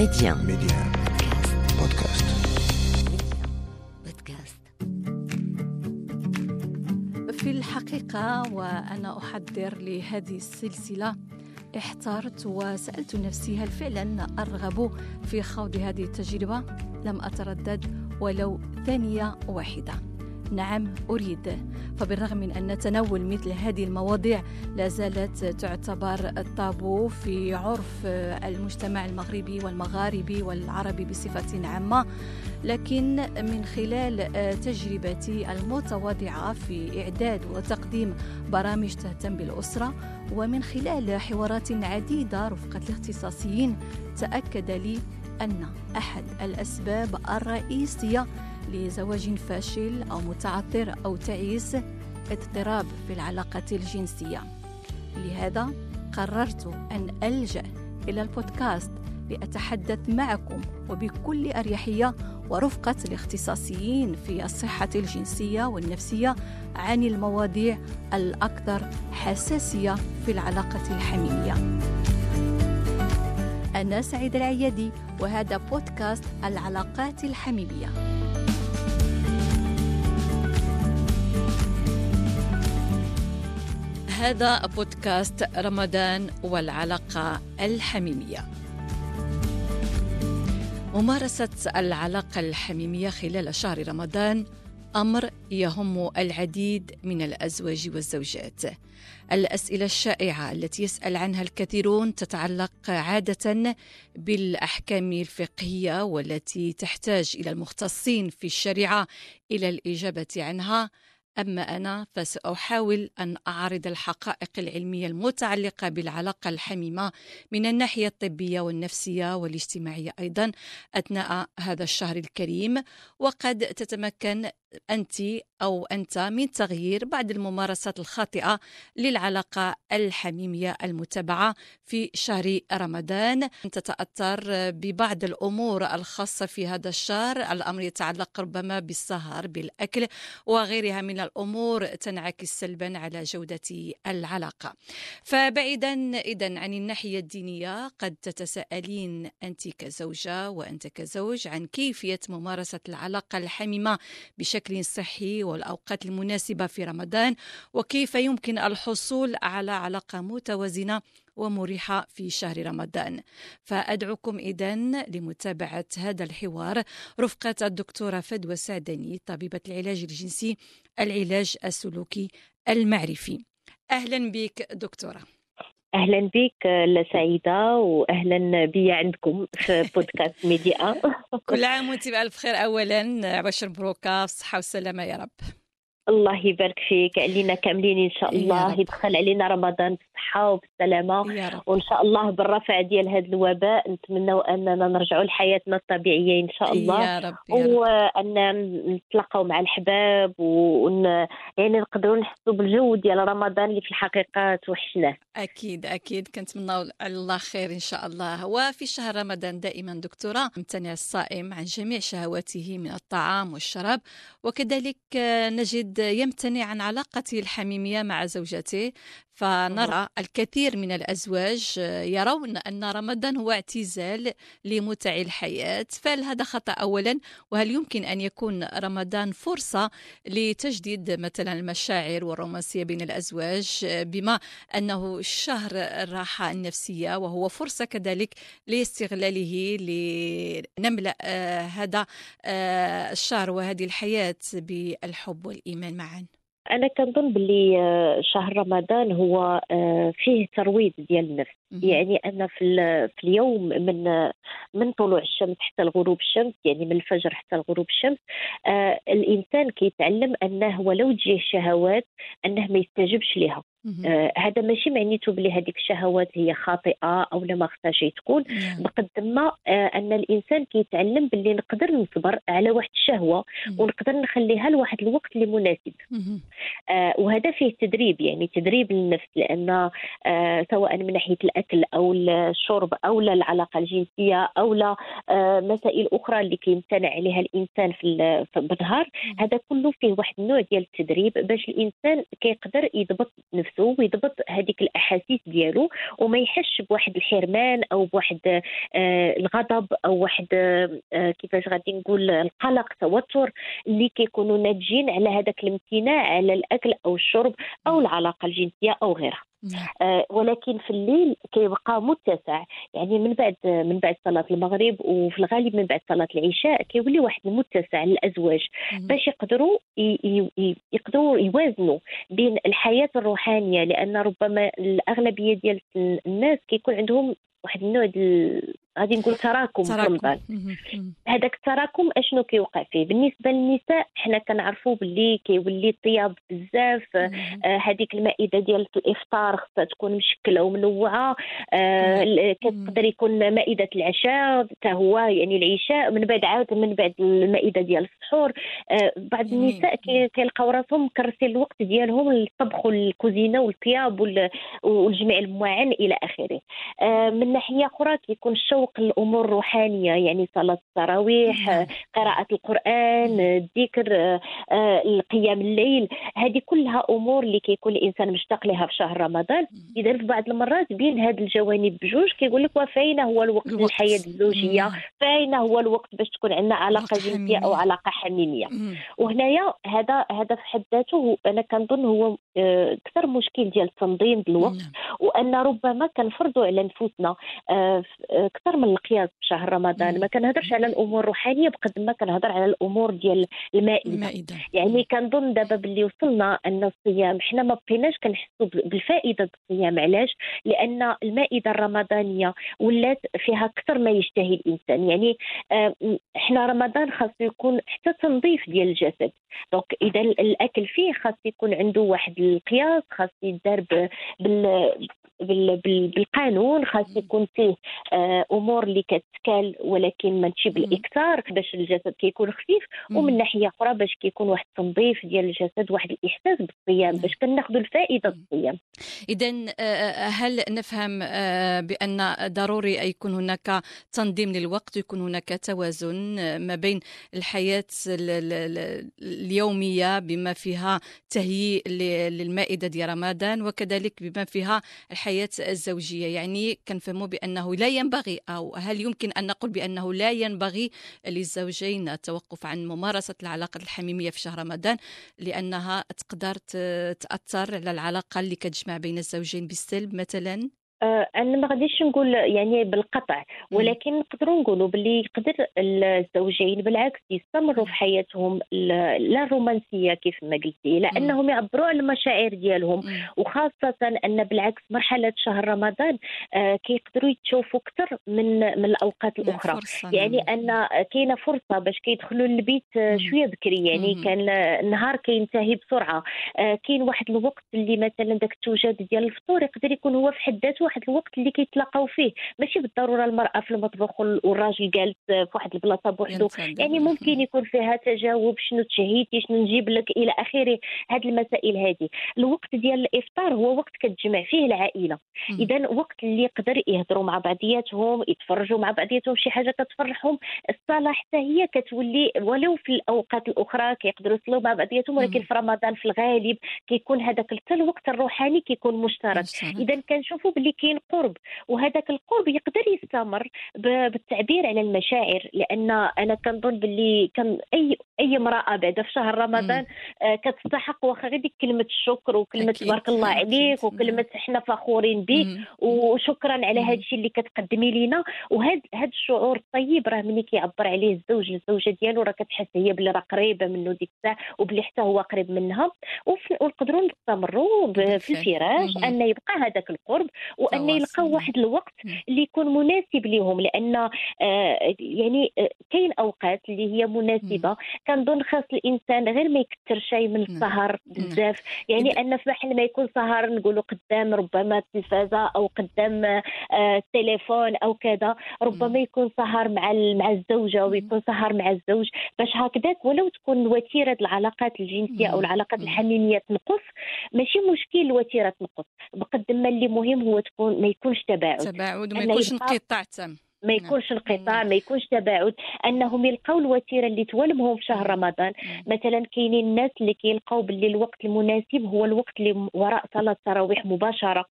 Média. Média. Podcast. Podcast. في الحقيقة وأنا أحضر لهذه السلسلة احترت وسألت نفسي هل فعلا أرغب في خوض هذه التجربة؟ لم أتردد ولو ثانية واحدة نعم أريد. فبالرغم من أن تناول مثل هذه المواضيع لا زالت تعتبر الطابو في عرف المجتمع المغربي والمغاربي والعربي بصفة عامة. لكن من خلال تجربتي المتواضعة في إعداد وتقديم برامج تهتم بالأسرة ومن خلال حوارات عديدة رفقة الاختصاصيين تأكد لي أن أحد الأسباب الرئيسية لزواج فاشل أو متعثر أو تعيس اضطراب في العلاقة الجنسية. لهذا قررت أن ألجأ إلى البودكاست لأتحدث معكم وبكل أريحية ورفقة الاختصاصيين في الصحة الجنسية والنفسية عن المواضيع الأكثر حساسية في العلاقة الحميمية. أنا سعيد العيادي وهذا بودكاست العلاقات الحميمية. هذا بودكاست رمضان والعلاقة الحميمية ممارسة العلاقة الحميمية خلال شهر رمضان أمر يهم العديد من الأزواج والزوجات. الأسئلة الشائعة التي يسأل عنها الكثيرون تتعلق عادة بالأحكام الفقهية والتي تحتاج إلى المختصين في الشريعة إلى الإجابة عنها. أما أنا فسأحاول أن أعرض الحقائق العلمية المتعلقة بالعلاقة الحميمة من الناحية الطبية والنفسية والاجتماعية أيضا أثناء هذا الشهر الكريم. وقد تتمكن أنت أو أنت من تغيير بعض الممارسات الخاطئة للعلاقة الحميمية المتبعة في شهر رمضان. تتأثر ببعض الأمور الخاصة في هذا الشهر. الأمر يتعلق ربما بالسهر بالأكل وغيرها من الأمور تنعكس سلبا على جودة العلاقة. فبعيدا إذا عن الناحية الدينية قد تتساءلين أنت كزوجة وأنت كزوج عن كيفية ممارسة العلاقة الحميمة بشكل صحي والأوقات المناسبة في رمضان وكيف يمكن الحصول على علاقة متوازنة ومريحة في شهر رمضان. فأدعوكم إذا لمتابعة هذا الحوار. رفقة الدكتورة فدوى سعدني طبيبة العلاج الجنسي العلاج السلوكي المعرفي. أهلا بك دكتورة. أهلا بك سعيده وأهلا بي عندكم في بودكاست ميديا. كل عام وأنت بألف خير. اولا عواشر مبروكة بالصحه والسلامه يا رب. الله يبارك فيك علينا كاملين إن شاء الله يدخل علينا رمضان بالصحة وبالسلامه. وإن شاء الله بالرفع ديال هذا الوباء نتمنوا أننا نرجعوا لحياتنا الطبيعية إن شاء الله. يا رب يا رب. وأن نتلاقاو مع الحباب ون يعني نقدروا نحسوا بالجو ديال رمضان اللي في الحقيقة توحشناه. أكيد أكيد. كنتمنى على الله خير إن شاء الله. وفي شهر رمضان دائما دكتورة يمتنع الصائم عن جميع شهواته من الطعام والشراب وكذلك نجد يمتنع عن علاقته الحميمية مع زوجته فنرى الكثير من الأزواج يرون أن رمضان هو اعتزال لمتع الحياة. فهل هذا خطأ اولا؟ وهل يمكن أن يكون رمضان فرصة لتجديد مثلا المشاعر والرومانسية بين الأزواج بما أنه شهر الراحة النفسية وهو فرصة كذلك لاستغلاله لنملأ هذا الشهر وهذه الحياة بالحب والإيمان معا؟ أنا كنظن باللي شهر رمضان هو فيه ترويض ديال النفس. يعني أنا في في اليوم من من طلوع الشمس حتى الغروب الشمس يعني من الفجر حتى الغروب الشمس آه الإنسان كيتعلم أنه ولو تجيه شهوات أنه ما يستجبش لها آه هذا ماشي معنيته بلي هذيك الشهوات هي خاطئة أو لا ما خصهاش تكون. بقد ما آه أن الإنسان كيتعلم باللي نقدر نصبر على واحد الشهوة ونقدر نخليها لواحد الوقت اللي مناسب. آه وهذا فيه تدريب يعني تدريب للنفس لأن آه سواء من ناحية الأكل أو الشرب أو العلاقة الجنسية أو لا آه مسائل أخرى اللي كيمتنع عليها الإنسان في بالنهار هذا كله فيه واحد النوع ديال التدريب باش الإنسان كيقدر يضبط نفسه. نفسه ويضبط هذيك الأحاسيس ديالو وما يحسش بواحد الحرمان أو بواحد آه الغضب أو واحد آه كيفاش غادي نقول القلق توتر اللي كيكونوا ناتجين على هذاك الامتناع على الأكل أو الشرب أو العلاقة الجنسية أو غيرها. آه ولكن في الليل كيبقى متسع. يعني من بعد من بعد صلاة المغرب وفي الغالب من بعد صلاة العشاء كيولي واحد المتسع للأزواج باش يقدروا يقدروا يوازنوا بين الحياة الروحانية لأن ربما الأغلبية ديال الناس كيكون عندهم واحد النوع غادي نقول تراكم رمضان. هذاك التراكم أشنو كيوقع فيه بالنسبة للنساء حنا كنعرفوا باللي كيولي الطياب بزاف. هذيك آه المائدة ديال الإفطار خصها تكون مشكلة ومنوعة. آه كتقدر يكون مائدة العشاء حتى هو يعني العشاء من بعد عاود من بعد المائدة ديال السحور. آه بعض النساء كيلقاو راسهم مكرسين الوقت ديالهم للطبخ والكوزينة والطياب والجميع المعن إلى آخره. آه من ناحية أخرى كيكون الشوق تسوق الأمور الروحانية يعني صلاة التراويح نعم. قراءة القرآن الذكر آه، القيام الليل هذه كلها أمور اللي كيكون الإنسان مشتاق لها في شهر رمضان. إذا في بعض المرات بين هذه الجوانب بجوج كيقول لك وفين هو الوقت للحياة الزوجية فين هو الوقت باش تكون عندنا علاقة جنسية أو علاقة حميمية. وهنايا هذا هذا في حد ذاته أنا كنظن هو آه، أكثر مشكل ديال تنظيم الوقت. نعم. وأن ربما كنفرضوا على نفوسنا أكثر أكثر من القياس في شهر رمضان. ما كنهضرش على الأمور الروحانيه بقد ما كنهضر على الأمور ديال المائدة, المائدة. يعني كنظن دابا باللي وصلنا أن الصيام حنا ما بقيناش كنحسوا بالفائدة الصيام. علاش؟ لأن المائدة الرمضانية ولات فيها أكثر ما يشتهي الإنسان. يعني آه، حنا رمضان خاص يكون حتى تنظيف ديال الجسد. دونك إذا الأكل فيه خاص يكون عنده واحد القياس خاص يدار بال بالقانون خاص يكون فيه آه، امور اللي كتكال ولكن ماشي بالإكثار باش الجسد كيكون خفيف ومن ناحية أخرى باش كيكون واحد التنظيف ديال الجسد واحد الإحساس بالصيام باش كناخذوا الفائدة الصيام. اذا آه، آه، هل نفهم بأن ضروري يكون هناك تنظيم للوقت ويكون هناك توازن ما بين الحياة اليومية بما فيها تهيئ للمائدة ديال رمضان وكذلك بما فيها الحياة الحياة الزوجية. يعني كنفهموا بأنه لا ينبغي أو هل يمكن أن نقول بأنه لا ينبغي للزوجين التوقف عن ممارسة العلاقة الحميمية في شهر رمضان لأنها تقدر تأثر على العلاقة اللي كتجمع بين الزوجين بالسلب مثلا؟ أنا ما غاديش نقول يعني بالقطع ولكن نقدروا نقولوا باللي يقدر الزوجين بالعكس يستمروا في حياتهم لا الرومانسيه كيف ما قلتي لانهم يعبروا على المشاعر ديالهم. وخاصة أن بالعكس مرحلة شهر رمضان آه، كيقدروا يتشوفوا أكثر من من الأوقات الأخرى. يعني أن كاينة فرصة باش كيدخلوا للبيت آه، شوية بكري يعني كان النهار كينتهي بسرعة. كاين واحد الوقت اللي مثلا داك التوجد ديال الفطور يقدر يكون هو في حد ذاته واحد الوقت اللي كيتلاقاو فيه. ماشي بالضرورة المرأة في المطبخ والراجل جالس في واحد البلاصة بوحدو. يعني ممكن يكون فيها تجاوب شنو تشهيتي شنو نجيب لك إلى آخره. هذه المسائل هذه الوقت ديال الإفطار هو وقت كتجمع فيه العائلة. إذا وقت اللي يقدر يهضروا مع بعضياتهم يتفرجوا مع بعضياتهم شي حاجة كتفرحهم الصلاة حتى هي كتولي ولو في الأوقات الأخرى كيقدروا يصلوا مع بعضياتهم ولكن في رمضان في الغالب كيكون هذاك حتى الوقت الروحاني كيكون مشترك. إذا كنشوفوا باللي كاين قرب وهذاك القرب يقدر يستمر بالتعبير على المشاعر لأن أنا كنظن باللي كان اي أي امرأة بعد في شهر رمضان آه كتستحق واخا غير ديك كلمة الشكر وكلمة تبارك الله عليك وكلمة إحنا فخورين بك وشكرا على هذا الشيء اللي كتقدمي لينا. وهذا هذا الشعور الطيب راه ملي كيعبر عليه الزوج للزوجه ديالو راه كتحس هي بلي راه قريبة منه ديك الساعة وبلي حتى هو قريب منها. ونقدروا نستمروا في الفراش أن يبقى هذاك القرب. وان يلقاو واحد الوقت اللي يكون مناسب لهم لأن آه يعني آه كاين أوقات اللي هي مناسبة. كنظن خاص الإنسان غير ما يكثر شيء من. السهر. بزاف. يعني أن في بحال ما يكون سهر نقولوا قدام ربما التلفازة أو قدام آه التليفون أو كذا ربما يكون سهر مع مع الزوجة ويكون سهر مع الزوج. باش هكذاك ولو تكون وتيرة العلاقات الجنسية أو العلاقات الحميمية تنقص ماشي مشكل الوتيره تنقص. بقد ما اللي مهم هو تكون ما يكونش تباعد تباعد وما يكونش انقطاع تام ما يكونش انقطاع ما يكونش تباعد أنهم يلقاو الوتيرة اللي تولمهم في شهر رمضان. مثلا كاينين الناس اللي كيلقاو باللي الوقت المناسب هو الوقت اللي وراء صلاة التراويح مباشرة.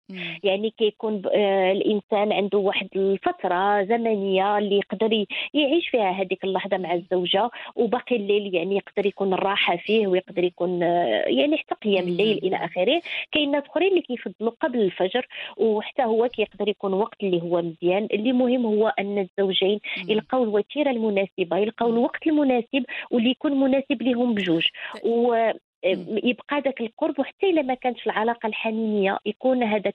يعني كيكون آه الإنسان عنده واحد الفترة زمنية اللي يقدر يعيش فيها هذيك اللحظة مع الزوجة وباقي الليل يعني يقدر يكون الراحه فيه ويقدر يكون آه يعني حتى قيام الليل إلى آخره. كاين ناس أخرين اللي كيفضلوا قبل الفجر وحتى هو كيقدر يكون وقت اللي هو مزيان. اللي مهم هو أن الزوجين يلقاو الوتيرة المناسبة يلقاو الوقت المناسب واللي يكون مناسب لهم بجوج. و يبقى ذاك القرب وحتى إلا ما كانتش العلاقة الحميميه يكون هذاك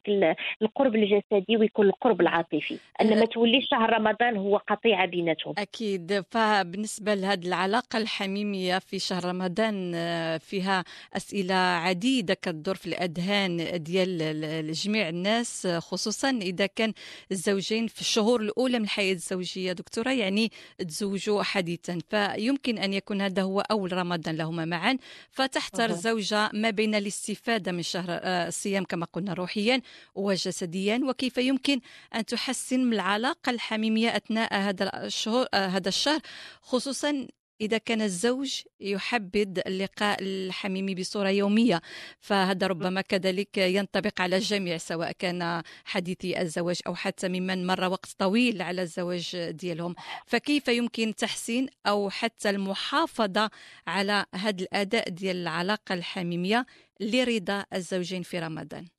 القرب الجسدي ويكون القرب العاطفي. أن ما توليش شهر رمضان هو قطيعه بيناتهم. أكيد. فبالنسبة لهذه العلاقة الحميمية في شهر رمضان آه، فيها أسئلة عديدة كتدور في الأذهان ديال جميع الناس خصوصا إذا كان الزوجين في الشهور الأولى من الحياة الزوجية. دكتورة يعني تزوجوا حديثا فيمكن أن يكون هذا هو أول رمضان لهما معا. فتحت تختار الزوجة ما بين الاستفادة من شهر آه، الصيام كما قلنا روحيا وجسديا وكيف يمكن أن تحسن من العلاقة الحميمية أثناء هذا الشهر آه، هذا الشهر خصوصا إذا كان الزوج يحبذ اللقاء الحميمي بصورة يومية فهذا ربما كذلك ينطبق على الجميع سواء كان حديثي الزواج أو حتى ممن مر وقت طويل على الزواج ديالهم. فكيف يمكن تحسين أو حتى المحافظة على هذا الأداء ديال العلاقة الحميمية لرضا الزوجين في رمضان؟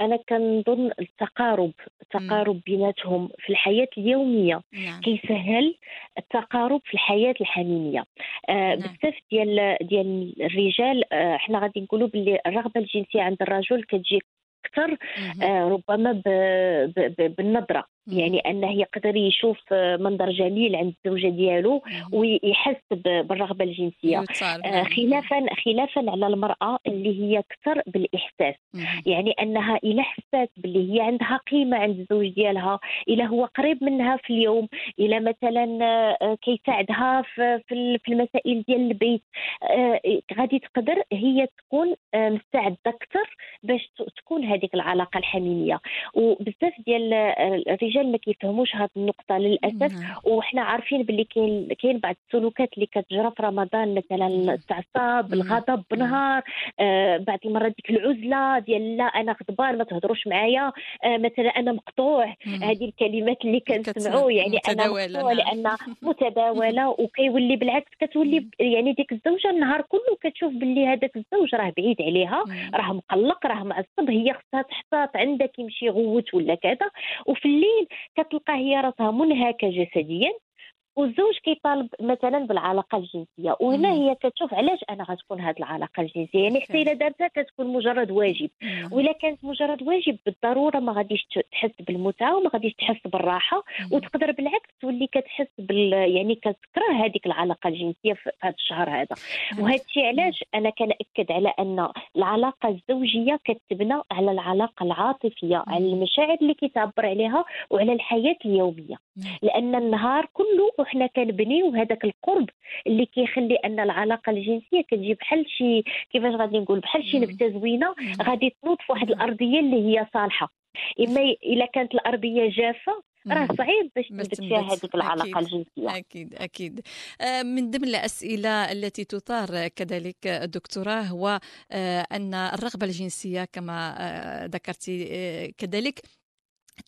أنا كنظن التقارب التقارب بيناتهم في الحياة اليومية نعم. كيسهل التقارب في الحياة الحميمية آه نعم. بزاف ديال ديال الرجال آه إحنا غادي نقولوا باللي الرغبة الجنسية عند الرجل كتجي أكثر آه ربما ب ب بالنظرة يعني أنه يقدر يشوف منظر جميل عند الزوجة ديالو ويحس بالرغبة الجنسية. آه خلافا خلافا على المرأة اللي هي أكثر بالإحساس. يعني أنها إلى حسات باللي هي عندها قيمة عند الزوج ديالها إلى هو قريب منها في اليوم إلى مثلا آه كيساعدها في المسائل ديال البيت. آه غادي تقدر هي تكون مستعدة أكثر باش تكون هذيك العلاقة الحميمية. وبزاف ديال الرجال الرجال ما كيفهموش هذه النقطة للأسف. نعم. وحنا عارفين باللي كاين كاين بعض السلوكات اللي كتجرى في رمضان مثلا التعصب الغضب بنهار آه بعض المرات ديك العزلة ديال لا أنا غضبان ما تهضروش معايا آه مثلا أنا مقطوع. هذه الكلمات اللي كنسمعوا يعني أنا مقطوع نعم. لأن متداولة وكيولي بالعكس كتولي يعني ديك الزوجة النهار كله كتشوف باللي هذاك الزوج راه بعيد عليها راه مقلق راه معصب هي خصها تحتاط عندك يمشي يغوت ولا كذا. وفي الليل كتلقى هي راسها منهكة جسديا والزوج كيطالب مثلا بالعلاقة الجنسية وهنا هي كتشوف علاش أنا غتكون هذه العلاقة الجنسية. يعني حتى الا دارتها كتكون مجرد واجب. ولا كانت مجرد واجب بالضرورة ما غاديش تحس بالمتعة وما غاديش تحس بالراحة. وتقدر بالعكس تولي كتحس بال يعني كتكره هذيك العلاقة الجنسية في هذا الشهر هذا. وهذا الشيء علاش أنا كنأكد على أن العلاقة الزوجية كتبنى على العلاقة العاطفية على المشاعر اللي كيتعبر عليها وعلى الحياة اليومية. لأن النهار كله وحنا كنبنيو هذاك القرب اللي كيخلي أن العلاقة الجنسية كتجي بحال شي كيفاش غادي نقول؟ بحال شي نبتة زوينة غادي تنوض في واحد الأرضية اللي هي صالحة. إما إلا كانت الأرضية جافة راه صعيب باش تثبت فيها هذيك العلاقة أكيد. الجنسية. أكيد أكيد. آه، من ضمن الأسئلة التي تثار كذلك دكتورة هو آه، أن الرغبة الجنسية كما آه، ذكرتي كذلك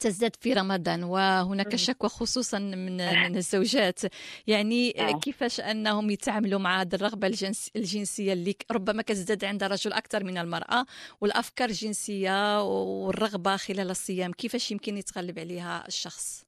تزداد في رمضان وهناك شكوى خصوصا من من الزوجات. يعني آه. كيفاش أنهم يتعاملوا مع هذه الرغبة الجنس الجنسية اللي ربما كتزداد عند الرجل أكثر من المرأة والأفكار الجنسية والرغبة خلال الصيام كيفاش يمكن يتغلب عليها الشخص؟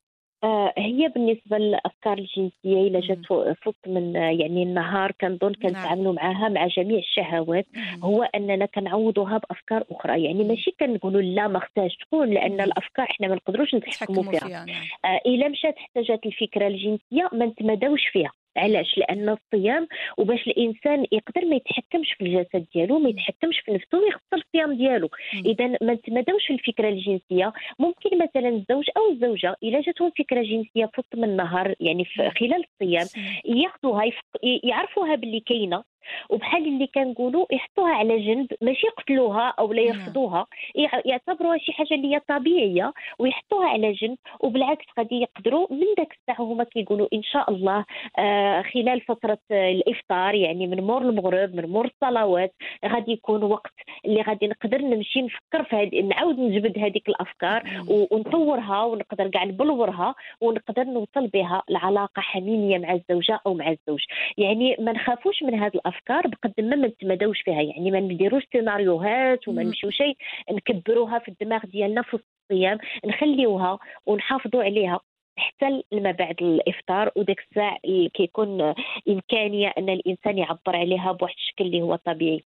هي بالنسبة للأفكار الجنسية إلا جات فوق من يعني النهار كنظن نعم. كنتعاملوا معها مع جميع الشهوات. هو أننا كنعوضوها بأفكار أخرى. يعني ماشي كنقولوا لا ما خصهاش تكون لأن الأفكار إحنا ما نقدروش نتحكموا فيها. نعم. آه إلا مشات احتاجت الفكرة الجنسية ما نتمداوش فيها. علاش؟ لأن الصيام وباش الإنسان يقدر ما يتحكمش في الجسد ديالو ما يتحكمش في نفسه ويخسر الصيام ديالو. إذا ما نتمداوش الفكرة الجنسية ممكن مثلا الزوج أو الزوجة إلا جاتهم فكرة جنسية في من النهار يعني في خلال الصيام ياخذوها يعرفوها باللي كاينة. وبحال اللي كنقولوا يحطوها على جنب ماشي يقتلوها أو لا نعم. يرفضوها يع- يعتبروها شي حاجة اللي هي طبيعية ويحطوها على جنب وبالعكس غادي يقدروا من داك الساعة هما كيقولوا إن شاء الله آه خلال فترة آه، الإفطار يعني من مور المغرب من مور الصلوات غادي يكون وقت اللي غادي نقدر نمشي نفكر في هذه نعاود نجبد هذيك الأفكار و- ونطورها ونقدر كاع نبلورها ونقدر نوصل بها لعلاقة حميمية مع الزوجة أو مع الزوج. يعني ما نخافوش من هذه الأفكار. بقد ما ما نتمداوش فيها يعني ما نديروش سيناريوهات وما. نمشيو شيء نكبروها في الدماغ ديالنا في الصيام نخليوها ونحافظوا عليها حتى ما بعد الإفطار وداك الساعة كيكون إمكانية أن الإنسان يعبر عليها بواحد الشكل اللي هو طبيعي.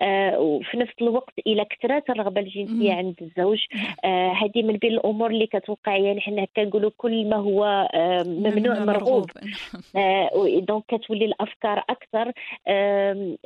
آه وفي نفس الوقت إلى كثرت الرغبة الجنسية. عند الزوج آه هذه من بين الأمور اللي كتوقع يعني حنا كنقولوا كل ما هو آه ممنوع مرغوب. donc كتولي الأفكار أكثر.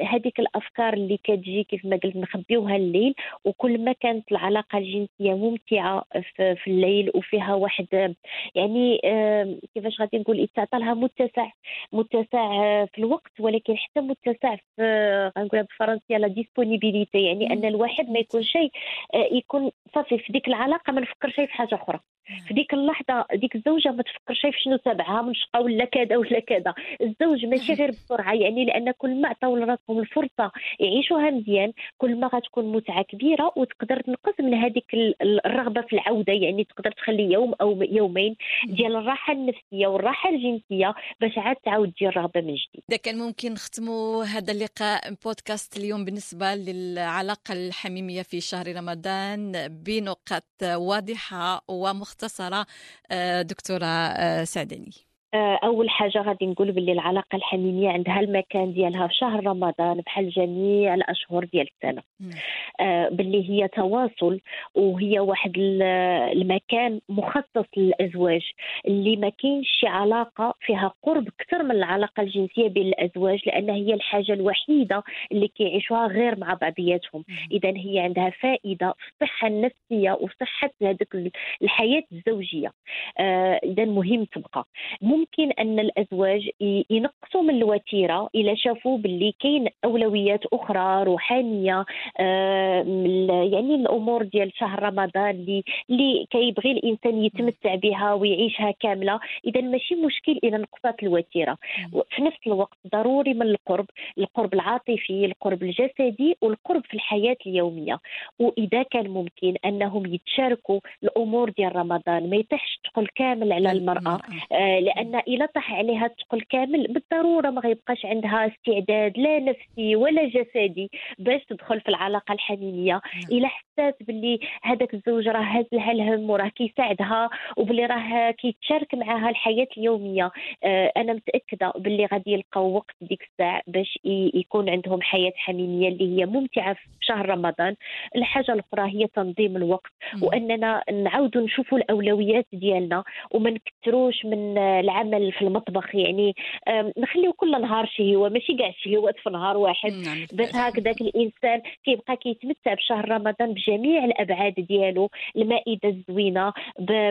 هذيك الأفكار اللي كتجي كيف ما قلت نخبيوها الليل وكل ما كانت العلاقة الجنسية ممتعة في, الليل وفيها واحد يعني آم، كيفاش غادي نقول تعطى لها متسع متسع آه، في الوقت ولكن حتى متسع في آه، غنقولها بالفرنسية la disponibilité يعني أن الواحد ما يكون شيء آه، يكون صافي في ديك العلاقة ما نفكر شيء في حاجة أخرى. في ديك اللحظة ديك الزوجة ما تفكرش في شنو تابعها من شقه ولا كذا ولا كذا. الزوج ماشي غير بسرعة يعني لأن كل ما عطاو لراسهم الفرصة يعيشوها مزيان كل ما غتكون متعة كبيرة وتقدر تنقص من هذيك ال- ال- الرغبة في العودة. يعني تقدر تخلي يوم أو يومين ديال الراحة النفسية والراحة الجنسية باش عاد تعاود تجي الرغبة من جديد. إذا كان ممكن نختموا هذا اللقاء بودكاست اليوم بالنسبة للعلاقة الحميمية في شهر رمضان بنقاط واضحة ومختصرة آه، دكتورة آه، سعدني أول حاجة غادي نقول باللي العلاقة الحميميه عندها المكان ديالها في شهر رمضان بحال جميع الأشهر ديال السنة. آه، باللي هي تواصل وهي واحد ال- المكان مخصص للأزواج اللي ما كاينش شي علاقة فيها قرب أكثر من العلاقة الجنسية بين الأزواج لأن هي الحاجة الوحيدة اللي كيعيشوها غير مع بعضياتهم. اذا هي عندها فائدة في الصحة النفسية وصحه هذيك الحياة الزوجية آه، اذا مهم تبقى ممكن أن الأزواج ينقصوا من الوتيرة إلى شافوا باللي كاين أولويات أخرى روحانية آه، يعني الأمور ديال شهر رمضان اللي اللي كيبغي الإنسان يتمتع بها ويعيشها كاملة. إذا ماشي مشكل إلى نقصات الوتيرة. في نفس الوقت ضروري من القرب القرب العاطفي القرب الجسدي والقرب في الحياة اليومية. وإذا كان ممكن أنهم يتشاركوا الأمور ديال رمضان ما يطيحش الثقل كامل على المرأة آه، لأن إلا طاح عليها الثقل كامل بالضرورة ما غيبقاش عندها استعداد لا نفسي ولا جسدي باش تدخل في العلاقة الحميميه إلا حسات باللي هذاك الزوج راه هاز لها الهم وراه كيساعدها وباللي راه كيتشارك معها الحياة اليومية. آه، أنا متأكدة باللي غادي يلقاو وقت ديك الساعة باش يكون عندهم حياة حميميه اللي هي ممتعة في شهر رمضان. الحاجة الأخرى هي تنظيم الوقت وأننا نعاودوا نشوفوا الأولويات ديالنا وما نكثروش من آه، العمل في المطبخ يعني نخليو كل نهار شهوه ماشي كاع شهوات في نهار واحد. نعم باش هكذاك الإنسان كيبقى كيتمتع بشهر رمضان بجميع الأبعاد ديالو المائدة الزوينة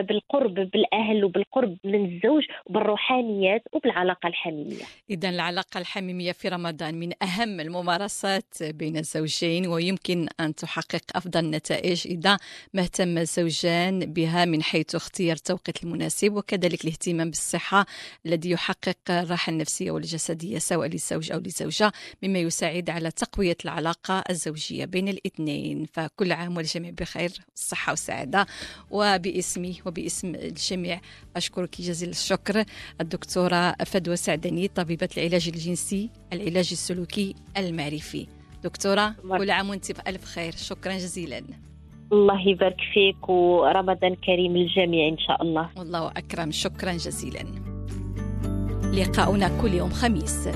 بالقرب بالأهل وبالقرب من الزوج بالروحانيات وبالعلاقة الحميمية. إذا العلاقة الحميمية في رمضان من أهم الممارسات بين الزوجين ويمكن أن تحقق أفضل النتائج إذا ما اهتم الزوجان بها من حيث اختيار التوقيت المناسب وكذلك الاهتمام بالصحة الذي يحقق الراحة النفسية والجسدية سواء للزوج أو للزوجة مما يساعد على تقوية العلاقة الزوجية بين الاثنين. فكل عام والجميع بخير الصحة والسعادة وباسمي وباسم الجميع أشكرك جزيل الشكر الدكتورة فدوى سعدني طبيبة العلاج الجنسي العلاج السلوكي المعرفي. دكتورة. كل عام وانت بألف خير. شكرا جزيلا. الله يبارك فيك ورمضان كريم للجميع إن شاء الله. والله أكرم. شكرا جزيلا. لقاؤنا كل يوم خميس.